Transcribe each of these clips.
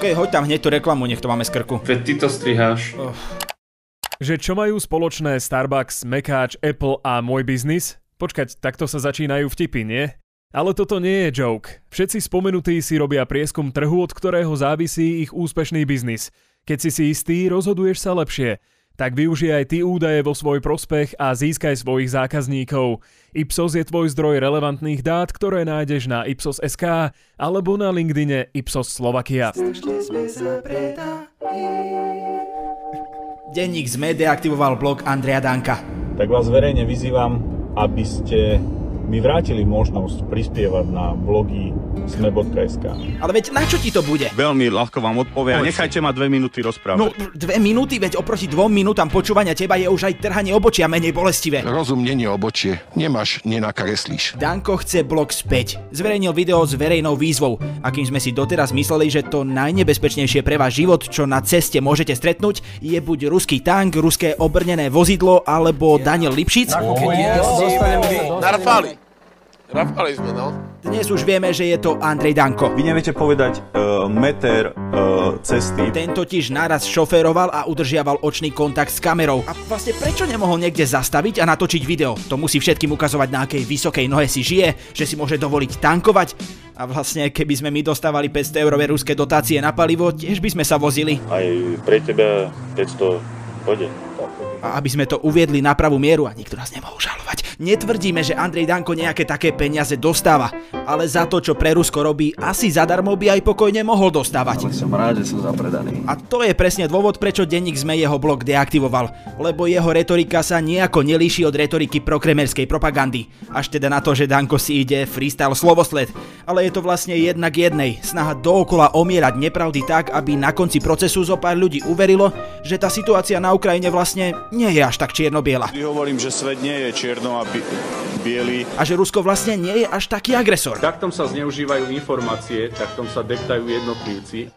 OK, hoď tam hneď tú reklamu, nech to máme z krku. Veď ty to striháš. Že čo majú spoločné Starbucks, Mekáč, Apple a môj biznis? Počkať, takto sa začínajú vtipy, nie? Ale toto nie je joke. Všetci spomenutí si robia prieskum trhu, od ktorého závisí ich úspešný biznis. Keď si si istý, rozhoduješ sa lepšie. Tak využij aj ty údaje vo svoj prospech a získaj svojich zákazníkov. Ipsos je tvoj zdroj relevantných dát, ktoré nájdeš na Ipsos.sk alebo na LinkedIne Ipsos Slovakia. Denník ZME deaktivoval blog Andreja Danka. tak vás verejne vyzývam, aby ste mi vrátili možnosť prispievať na blogy sme.sk. Ale veď na čo ti to bude? Veľmi ľahko vám odpoviem. Nechajte ma dve minúty rozprávať. No, dve minúty, veď oproti dvom minútam počúvania teba je už aj trhanie obočia menej bolestivé. Rozum není obočie. Nemáš, nenakreslíš. Danko chce blog späť. Zverejnil video s verejnou výzvou. Akým sme si doteraz mysleli, že to najnebezpečnejšie pre váš život, čo na ceste môžete stretnúť, je buď ruský tank, ruské obrnené vozidlo alebo Daniel Lipšic. Na Rafali. Rafali sme, no. Dnes už vieme, že je to Andrej Danko. Vy neviete povedať uh, meter uh, cesty. Ten totiž naraz šoféroval a udržiaval očný kontakt s kamerou. A vlastne prečo nemohol niekde zastaviť a natočiť video? To musí všetkým ukazovať, na akej vysokej nohe si žije, že si môže dovoliť tankovať. A vlastne, keby sme my dostávali 500 eurové ruské dotácie na palivo, tiež by sme sa vozili. Aj pre teba 500 pôjde. A aby sme to uviedli na pravú mieru a nikto nás nemohol žalovať. Netvrdíme, že Andrej Danko nejaké také peniaze dostáva, ale za to, čo pre Rusko robí, asi zadarmo by aj pokojne mohol dostávať. Som rád, že som zapredaný. A to je presne dôvod, prečo denník sme jeho blog deaktivoval, lebo jeho retorika sa nejako nelíši od retoriky prokremerskej propagandy. Až teda na to, že Danko si ide freestyle slovosled. Ale je to vlastne jednak jednej, snaha dookola omierať nepravdy tak, aby na konci procesu zo pár ľudí uverilo, že tá situácia na Ukrajine vlastne nie je až tak čierno-biela. Vždy hovorím, že svet nie je čierno a bi- biely. A že Rusko vlastne nie je až taký agresor. Taktom sa zneužívajú informácie, taktom sa deptajú jednotlivci.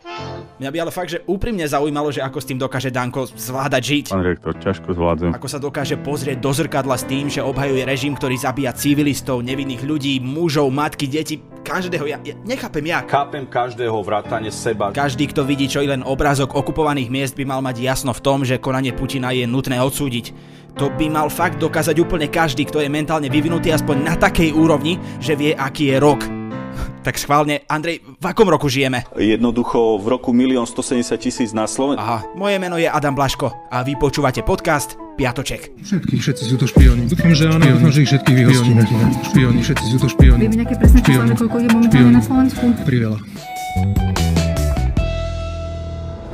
Mňa by ale fakt, že úprimne zaujímalo, že ako s tým dokáže Danko zvládať žiť. Pán rektor, ťažko zvládzem. Ako sa dokáže pozrieť do zrkadla s tým, že obhajuje režim, ktorý zabíja civilistov, nevinných ľudí, mužov, matky, deti, každého. Ja, ja nechápem jak. Chápem každého vrátane seba. Každý, kto vidí čo i len obrázok okupovaných miest, by mal mať jasno v tom, že konanie Putina je nutné odsúdiť. To by mal fakt dokázať úplne každý, kto je mentálne vyvinutý aspoň na takej úrovni, že vie, aký je rok. Tak schválne, Andrej, v akom roku žijeme? Jednoducho v roku 1 170 tisíc na Slovensku. Aha, moje meno je Adam Blaško a vy počúvate podcast Piatoček. Všetky, všetci sú to špioni. Dúfam, že áno, dúfam, že ich všetkých vyhostíme. Špioni, všetci sú to špioni. Vieme nejaké presné Špioni. koľko je momentálne na Slovensku? Priveľa.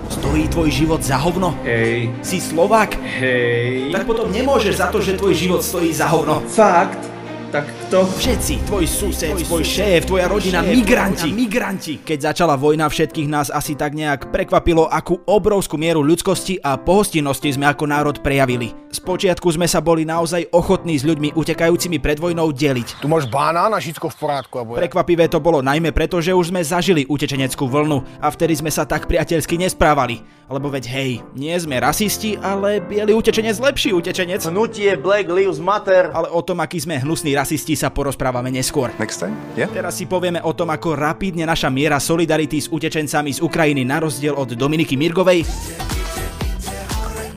Stojí tvoj život za hovno? Hej, Si Slovák? hej. Tak potom nemôžeš za to, že tvoj život stojí za hovno. Fakt? Tak kto? Všetci, tvoj sused, tvoj šéf, tvoja rodina, migranti, migranti. Keď začala vojna, všetkých nás asi tak nejak prekvapilo, akú obrovskú mieru ľudskosti a pohostinnosti sme ako národ prejavili. Spočiatku sme sa boli naozaj ochotní s ľuďmi utekajúcimi pred vojnou deliť. Tu máš banán a všetko v porádku. Alebo ja. Prekvapivé to bolo najmä preto, že už sme zažili utečeneckú vlnu a vtedy sme sa tak priateľsky nesprávali. Lebo veď hej, nie sme rasisti, ale biely utečenec lepší utečenec. Hnutie Black Lives Matter. Ale o tom, aký sme hnusní rasisti, sa porozprávame neskôr. Next time? Yeah? Teraz si povieme o tom, ako rapídne naša miera solidarity s utečencami z Ukrajiny na rozdiel od Dominiky Mirgovej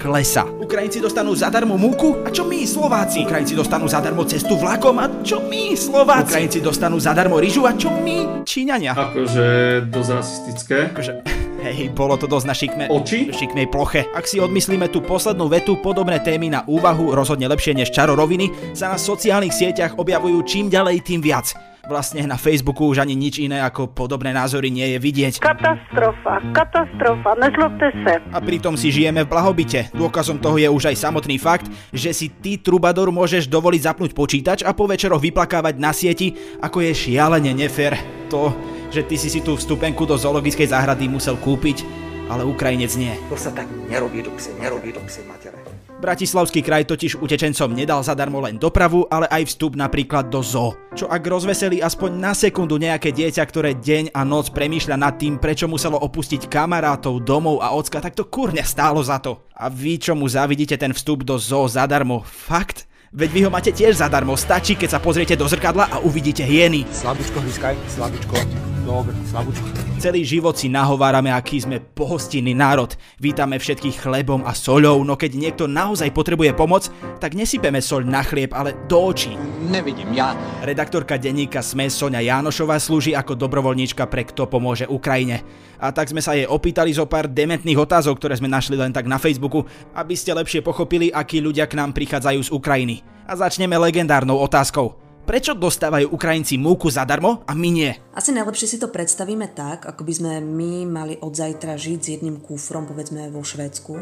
klesa. Ukrajinci dostanú zadarmo múku? A čo my, Slováci? Ukrajinci dostanú zadarmo cestu vlakom? A čo my, Slováci? Ukrajinci dostanú zadarmo ryžu? A čo my, Číňania? Akože dosť rasistické. Akože, hej, bolo to dosť na šikme, Oči? šikmej ploche. Ak si odmyslíme tú poslednú vetu, podobné témy na úvahu, rozhodne lepšie než čaro roviny, sa na sociálnych sieťach objavujú čím ďalej, tým viac. Vlastne na Facebooku už ani nič iné ako podobné názory nie je vidieť. Katastrofa, katastrofa, nezlobte sa. A pritom si žijeme v blahobite. Dôkazom toho je už aj samotný fakt, že si ty, trubador, môžeš dovoliť zapnúť počítač a po večeroch vyplakávať na sieti, ako je šialene nefér. To, že ty si si tú vstupenku do zoologickej záhrady musel kúpiť, ale Ukrajinec nie. To sa tak nerobí do pse, nerobí do pse, matere. Bratislavský kraj totiž utečencom nedal zadarmo len dopravu, ale aj vstup napríklad do zoo. Čo ak rozveselí aspoň na sekundu nejaké dieťa, ktoré deň a noc premýšľa nad tým, prečo muselo opustiť kamarátov, domov a ocka, tak to kurne stálo za to. A vy, čo mu zavidíte ten vstup do zoo zadarmo, fakt? Veď vy ho máte tiež zadarmo, stačí, keď sa pozriete do zrkadla a uvidíte hieny. Slabičko, hryskaj, slabičko. Dobre, slabúčko. Celý život si nahovárame, aký sme pohostinný národ. Vítame všetkých chlebom a soľou, no keď niekto naozaj potrebuje pomoc, tak nesypeme soľ na chlieb, ale do očí. Nevidím, ja. Redaktorka denníka SME Sonia Jánošová slúži ako dobrovoľníčka pre Kto pomôže Ukrajine. A tak sme sa jej opýtali zo pár dementných otázok, ktoré sme našli len tak na Facebooku, aby ste lepšie pochopili, akí ľudia k nám prichádzajú z Ukrajiny. A začneme legendárnou otázkou. Prečo dostávajú Ukrajinci múku zadarmo a my nie? Asi najlepšie si to predstavíme tak, ako by sme my mali od zajtra žiť s jedným kufrom, povedzme vo Švédsku.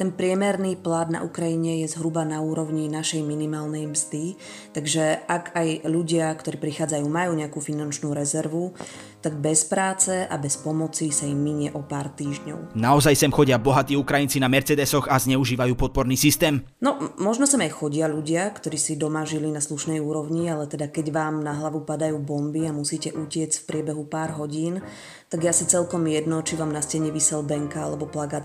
Ten priemerný plat na Ukrajine je zhruba na úrovni našej minimálnej mzdy, takže ak aj ľudia, ktorí prichádzajú, majú nejakú finančnú rezervu, tak bez práce a bez pomoci sa im minie o pár týždňov. Naozaj sem chodia bohatí Ukrajinci na Mercedesoch a zneužívajú podporný systém? No, možno sem aj chodia ľudia, ktorí si doma žili na slušnej úrovni, ale teda keď vám na hlavu padajú bomby a musíte utiec v priebehu pár hodín, tak ja si celkom jedno, či vám na stene vysel benka alebo plagát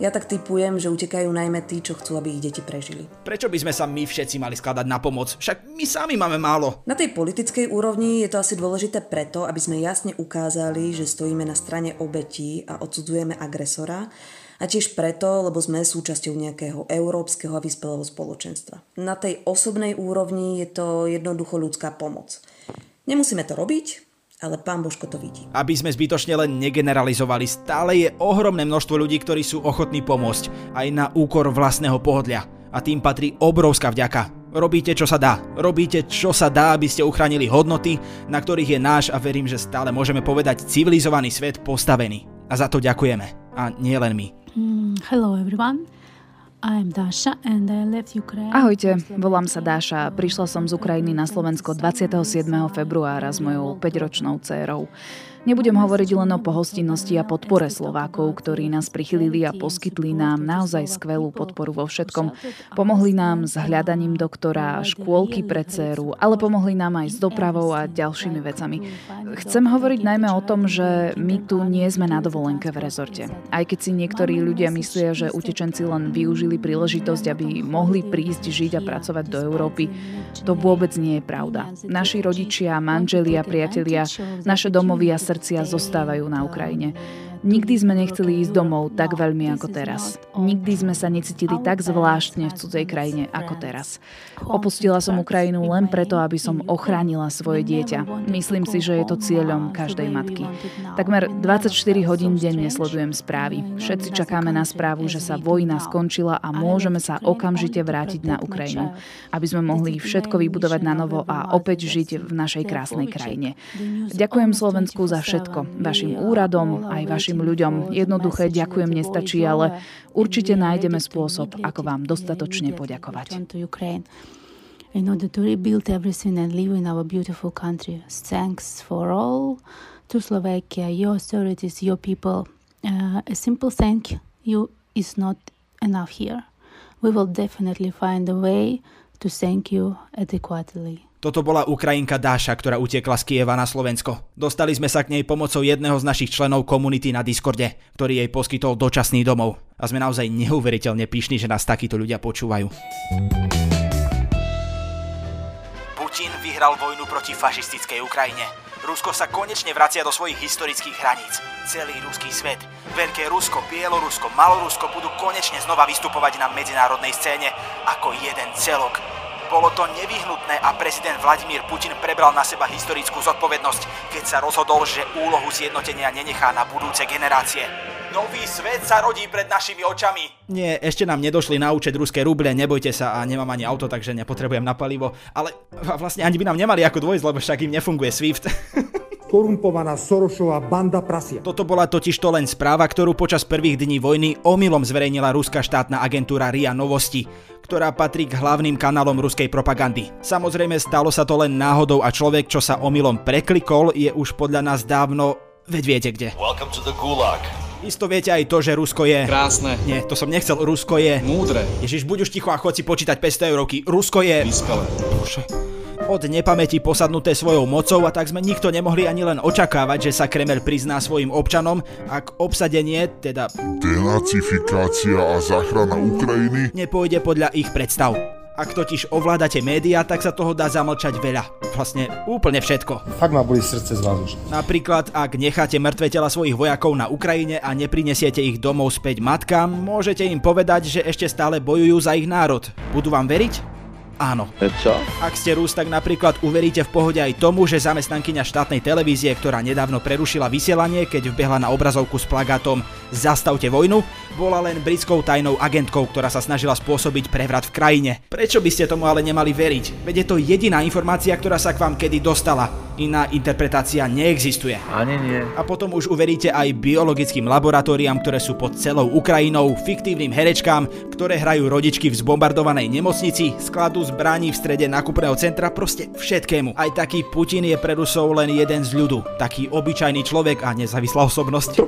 ja tak typujem, že utekajú najmä tí, čo chcú, aby ich deti prežili. Prečo by sme sa my všetci mali skladať na pomoc? Však my sami máme málo. Na tej politickej úrovni je to asi dôležité preto, aby sme jasne ukázali, že stojíme na strane obetí a odsudzujeme agresora, a tiež preto, lebo sme súčasťou nejakého európskeho a vyspelého spoločenstva. Na tej osobnej úrovni je to jednoducho ľudská pomoc. Nemusíme to robiť, ale pán Božko to vidí. Aby sme zbytočne len negeneralizovali, stále je ohromné množstvo ľudí, ktorí sú ochotní pomôcť, aj na úkor vlastného pohodlia. A tým patrí obrovská vďaka. Robíte, čo sa dá. Robíte, čo sa dá, aby ste uchránili hodnoty, na ktorých je náš a verím, že stále môžeme povedať civilizovaný svet postavený. A za to ďakujeme. A nie len my. Mm, hello everyone. Ahojte, volám sa Dáša. Prišla som z Ukrajiny na Slovensko 27. februára s mojou 5-ročnou dcérou. Nebudem hovoriť len o pohostinnosti a podpore Slovákov, ktorí nás prichylili a poskytli nám naozaj skvelú podporu vo všetkom. Pomohli nám s hľadaním doktora, škôlky pre dceru, ale pomohli nám aj s dopravou a ďalšími vecami. Chcem hovoriť najmä o tom, že my tu nie sme na dovolenke v rezorte. Aj keď si niektorí ľudia myslia, že utečenci len využili príležitosť, aby mohli prísť žiť a pracovať do Európy, to vôbec nie je pravda. Naši rodičia, manželia, priatelia, naše domovy a srdcia zostávajú na Ukrajine. Nikdy sme nechceli ísť domov tak veľmi ako teraz. Nikdy sme sa necítili tak zvláštne v cudzej krajine ako teraz. Opustila som Ukrajinu len preto, aby som ochránila svoje dieťa. Myslím si, že je to cieľom každej matky. Takmer 24 hodín denne sledujem správy. Všetci čakáme na správu, že sa vojna skončila a môžeme sa okamžite vrátiť na Ukrajinu, aby sme mohli všetko vybudovať na novo a opäť žiť v našej krásnej krajine. Ďakujem Slovensku za všetko, vašim úradom, aj vašim našim ľuďom. Jednoduché ďakujem nestačí, ale určite nájdeme spôsob, ako vám dostatočne poďakovať. In order to rebuild everything and live in our beautiful country. Thanks for all to Slovakia, your authorities, your people. Uh, a simple thank you is not enough here. We will definitely find a way to thank you adequately. Toto bola Ukrajinka Dáša, ktorá utiekla z Kieva na Slovensko. Dostali sme sa k nej pomocou jedného z našich členov komunity na Discorde, ktorý jej poskytol dočasný domov. A sme naozaj neuveriteľne pyšní, že nás takíto ľudia počúvajú. Putin vyhral vojnu proti fašistickej Ukrajine. Rusko sa konečne vracia do svojich historických hraníc. Celý ruský svet, Veľké Rusko, Bielorusko, Malorusko budú konečne znova vystupovať na medzinárodnej scéne ako jeden celok bolo to nevyhnutné a prezident Vladimír Putin prebral na seba historickú zodpovednosť, keď sa rozhodol, že úlohu zjednotenia nenechá na budúce generácie. Nový svet sa rodí pred našimi očami. Nie, ešte nám nedošli na účet ruské ruble, nebojte sa a nemám ani auto, takže nepotrebujem na palivo. Ale vlastne ani by nám nemali ako dôjsť, lebo však im nefunguje SWIFT. korumpovaná Sorošová banda prasia. Toto bola totiž to len správa, ktorú počas prvých dní vojny omylom zverejnila ruská štátna agentúra RIA Novosti, ktorá patrí k hlavným kanálom ruskej propagandy. Samozrejme stalo sa to len náhodou a človek, čo sa omylom preklikol, je už podľa nás dávno, veď viete kde. Welcome to the gulag. Isto viete aj to, že Rusko je... Krásne. Nie, to som nechcel. Rusko je... Múdre. Ježiš, buď už ticho a chod si počítať 500 eurovky. Rusko je... Vyspelé. Bože od nepamäti posadnuté svojou mocou a tak sme nikto nemohli ani len očakávať, že sa Kremel prizná svojim občanom, ak obsadenie, teda denacifikácia a záchrana Ukrajiny nepôjde podľa ich predstav. Ak totiž ovládate médiá, tak sa toho dá zamlčať veľa. Vlastne úplne všetko. Fakt ma boli srdce z vás už. Napríklad, ak necháte mŕtve tela svojich vojakov na Ukrajine a neprinesiete ich domov späť matkám, môžete im povedať, že ešte stále bojujú za ich národ. Budú vám veriť? Áno. Čo? Ak ste Rus, tak napríklad uveríte v pohode aj tomu, že zamestnankyňa štátnej televízie, ktorá nedávno prerušila vysielanie, keď vbehla na obrazovku s plagátom Zastavte vojnu, bola len britskou tajnou agentkou, ktorá sa snažila spôsobiť prevrat v krajine. Prečo by ste tomu ale nemali veriť? Veď je to jediná informácia, ktorá sa k vám kedy dostala. Iná interpretácia neexistuje. Ani nie. A potom už uveríte aj biologickým laboratóriám, ktoré sú pod celou Ukrajinou, fiktívnym herečkám, ktoré hrajú rodičky v zbombardovanej nemocnici, skladu zbraní v strede nákupného centra, proste všetkému. Aj taký Putin je pre Rusov len jeden z ľudu. Taký obyčajný človek a nezávislá osobnosť.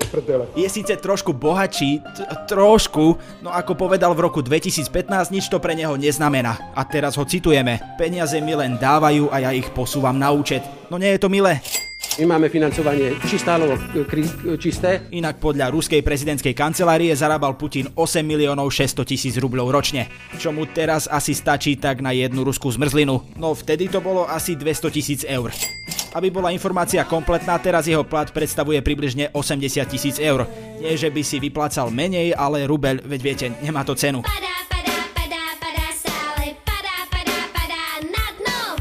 Je síce trošku bohatší, trošku, no ako povedal v roku 2015, nič to pre neho neznamená. A teraz ho citujeme. Peniaze mi len dávajú a ja ich posúvam na účet. No nie je to milé? My máme financovanie čistálovo čisté. Inak podľa ruskej prezidentskej kancelárie zarábal Putin 8 miliónov 600 tisíc rubľov ročne, čo mu teraz asi stačí tak na jednu ruskú zmrzlinu. No vtedy to bolo asi 200 tisíc eur. Aby bola informácia kompletná, teraz jeho plat predstavuje približne 80 tisíc eur. Nie, že by si vyplácal menej, ale rubel, veď viete, nemá to cenu.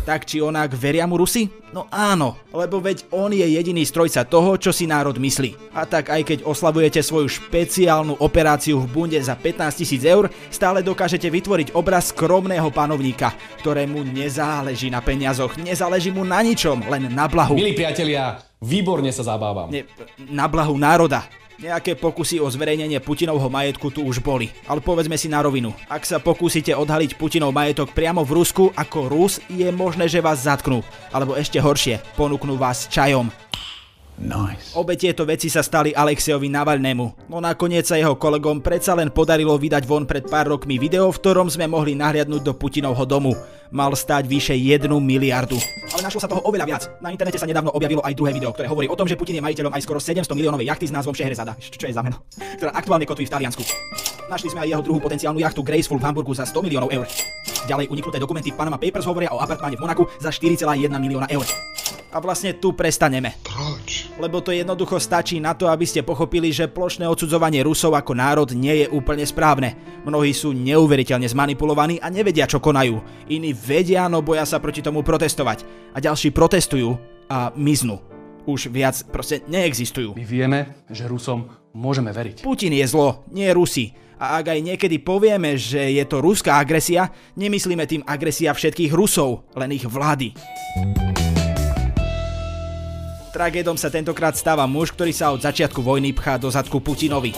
Tak či onak veria mu Rusi? No áno, lebo veď on je jediný strojca toho, čo si národ myslí. A tak aj keď oslavujete svoju špeciálnu operáciu v bunde za 15 tisíc eur, stále dokážete vytvoriť obraz skromného panovníka, ktorému nezáleží na peniazoch, nezáleží mu na ničom, len na blahu. Milí priatelia, výborne sa zabávam. Ne, na blahu národa. Nejaké pokusy o zverejnenie Putinovho majetku tu už boli, ale povedzme si na rovinu. Ak sa pokúsite odhaliť Putinov majetok priamo v Rusku ako Rus, je možné, že vás zatknú. Alebo ešte horšie, ponúknú vás čajom. Nice. Obe tieto veci sa stali Alexejovi Navalnému, no nakoniec sa jeho kolegom predsa len podarilo vydať von pred pár rokmi video, v ktorom sme mohli nahliadnúť do Putinovho domu. Mal stáť vyše 1 miliardu. Ale našlo sa toho oveľa viac. Na internete sa nedávno objavilo aj druhé video, ktoré hovorí o tom, že Putin je majiteľom aj skoro 700 miliónovej jachty s názvom Šehrezada. Čo je za meno? Ktorá aktuálne kotví v Taliansku. Našli sme aj jeho druhú potenciálnu jachtu Graceful v Hamburgu za 100 miliónov eur. Ďalej uniknuté dokumenty v Panama Papers hovoria o apartmáne v Monaku za 4,1 milióna eur. A vlastne tu prestaneme. Proč? Lebo to jednoducho stačí na to, aby ste pochopili, že plošné odsudzovanie Rusov ako národ nie je úplne správne. Mnohí sú neuveriteľne zmanipulovaní a nevedia, čo konajú. Iní vedia, no boja sa proti tomu protestovať. A ďalší protestujú a miznú. Už viac proste neexistujú. My vieme, že Rusom môžeme veriť. Putin je zlo, nie Rusi. A ak aj niekedy povieme, že je to ruská agresia, nemyslíme tým agresia všetkých Rusov, len ich vlády. Tragédom sa tentokrát stáva muž, ktorý sa od začiatku vojny pchá do zadku Putinovi.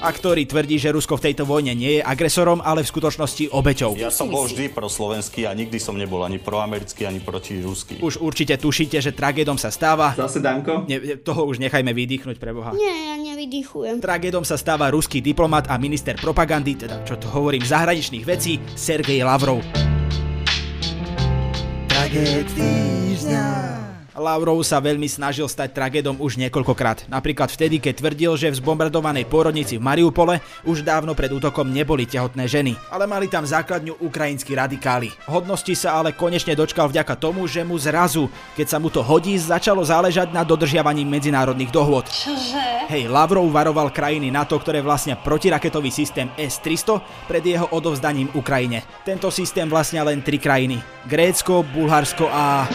A ktorý tvrdí, že Rusko v tejto vojne nie je agresorom, ale v skutočnosti obeťou. Ja som bol vždy proslovenský a nikdy som nebol ani proamerický, ani proti ruský. Už určite tušíte, že tragédom sa stáva... Zase Danko? Ne, toho už nechajme vydýchnuť pre Boha. Nie, ja nevydýchujem. Tragédom sa stáva ruský diplomat a minister propagandy, teda čo to hovorím, zahraničných vecí, Sergej Lavrov. Tragéd týždňa. Lavrov sa veľmi snažil stať tragédom už niekoľkokrát. Napríklad vtedy, keď tvrdil, že v zbombardovanej pôrodnici v Mariupole už dávno pred útokom neboli tehotné ženy, ale mali tam základňu ukrajinskí radikáli. Hodnosti sa ale konečne dočkal vďaka tomu, že mu zrazu, keď sa mu to hodí, začalo záležať na dodržiavaní medzinárodných dohôd. Čože? Hej, Lavrov varoval krajiny NATO, ktoré vlastnia protiraketový systém S-300 pred jeho odovzdaním Ukrajine. Tento systém vlastnia len tri krajiny. Grécko, Bulharsko a...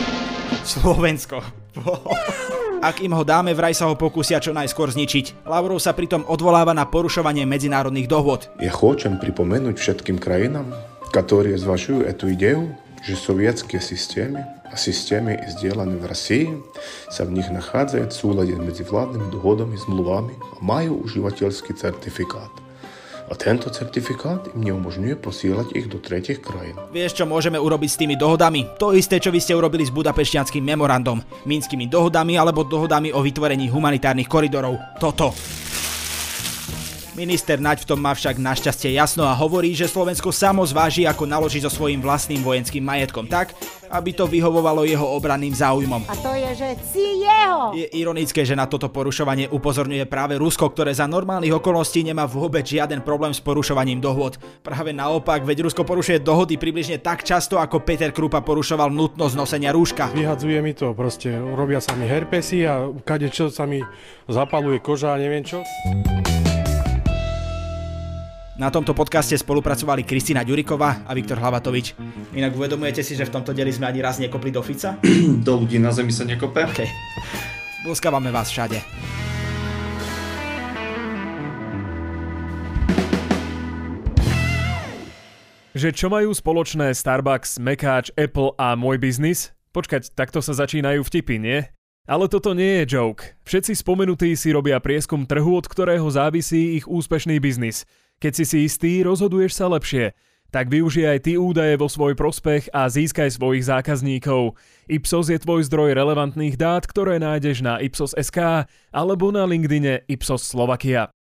Slovensko. Ak im ho dáme, vraj sa ho pokúsia čo najskôr zničiť. Lavrov sa pritom odvoláva na porušovanie medzinárodných dohôd. Я хочем припомянуть všetkým krajinám, которые зvažujú эту идею, že sovietské systémy a systémy сделаны в России sa v nich nachádzajú v súlade s medzivládnymi dohodami, zmluvami a majú užívateľský certifikát. A tento certifikát im neumožňuje posielať ich do tretich krajín. Vieš, čo môžeme urobiť s tými dohodami? To isté, čo vy ste urobili s budapešťanským memorandom, minskými dohodami alebo dohodami o vytvorení humanitárnych koridorov. Toto. Minister Naď v tom má však našťastie jasno a hovorí, že Slovensko samo zváži, ako naloží so svojím vlastným vojenským majetkom tak, aby to vyhovovalo jeho obranným záujmom. A to je, že si jeho! Je ironické, že na toto porušovanie upozorňuje práve Rusko, ktoré za normálnych okolností nemá vôbec žiaden problém s porušovaním dohôd. Práve naopak, veď Rusko porušuje dohody približne tak často, ako Peter Krupa porušoval nutnosť nosenia rúška. Vyhadzuje mi to, proste robia sa mi herpesy a kade čo sa mi zapaluje koža a neviem čo. Na tomto podcaste spolupracovali Kristina Ďuriková a Viktor Hlavatovič. Inak uvedomujete si, že v tomto deli sme ani raz nekopli do Fica? do ľudí na zemi sa nekope. Okay. Boskávame vás všade. Že čo majú spoločné Starbucks, Mekáč, Apple a môj biznis? Počkať, takto sa začínajú vtipy, nie? Ale toto nie je joke. Všetci spomenutí si robia prieskum trhu, od ktorého závisí ich úspešný biznis – keď si si istý, rozhoduješ sa lepšie. Tak využij aj ty údaje vo svoj prospech a získaj svojich zákazníkov. Ipsos je tvoj zdroj relevantných dát, ktoré nájdeš na Ipsos.sk alebo na LinkedIne Ipsos Slovakia.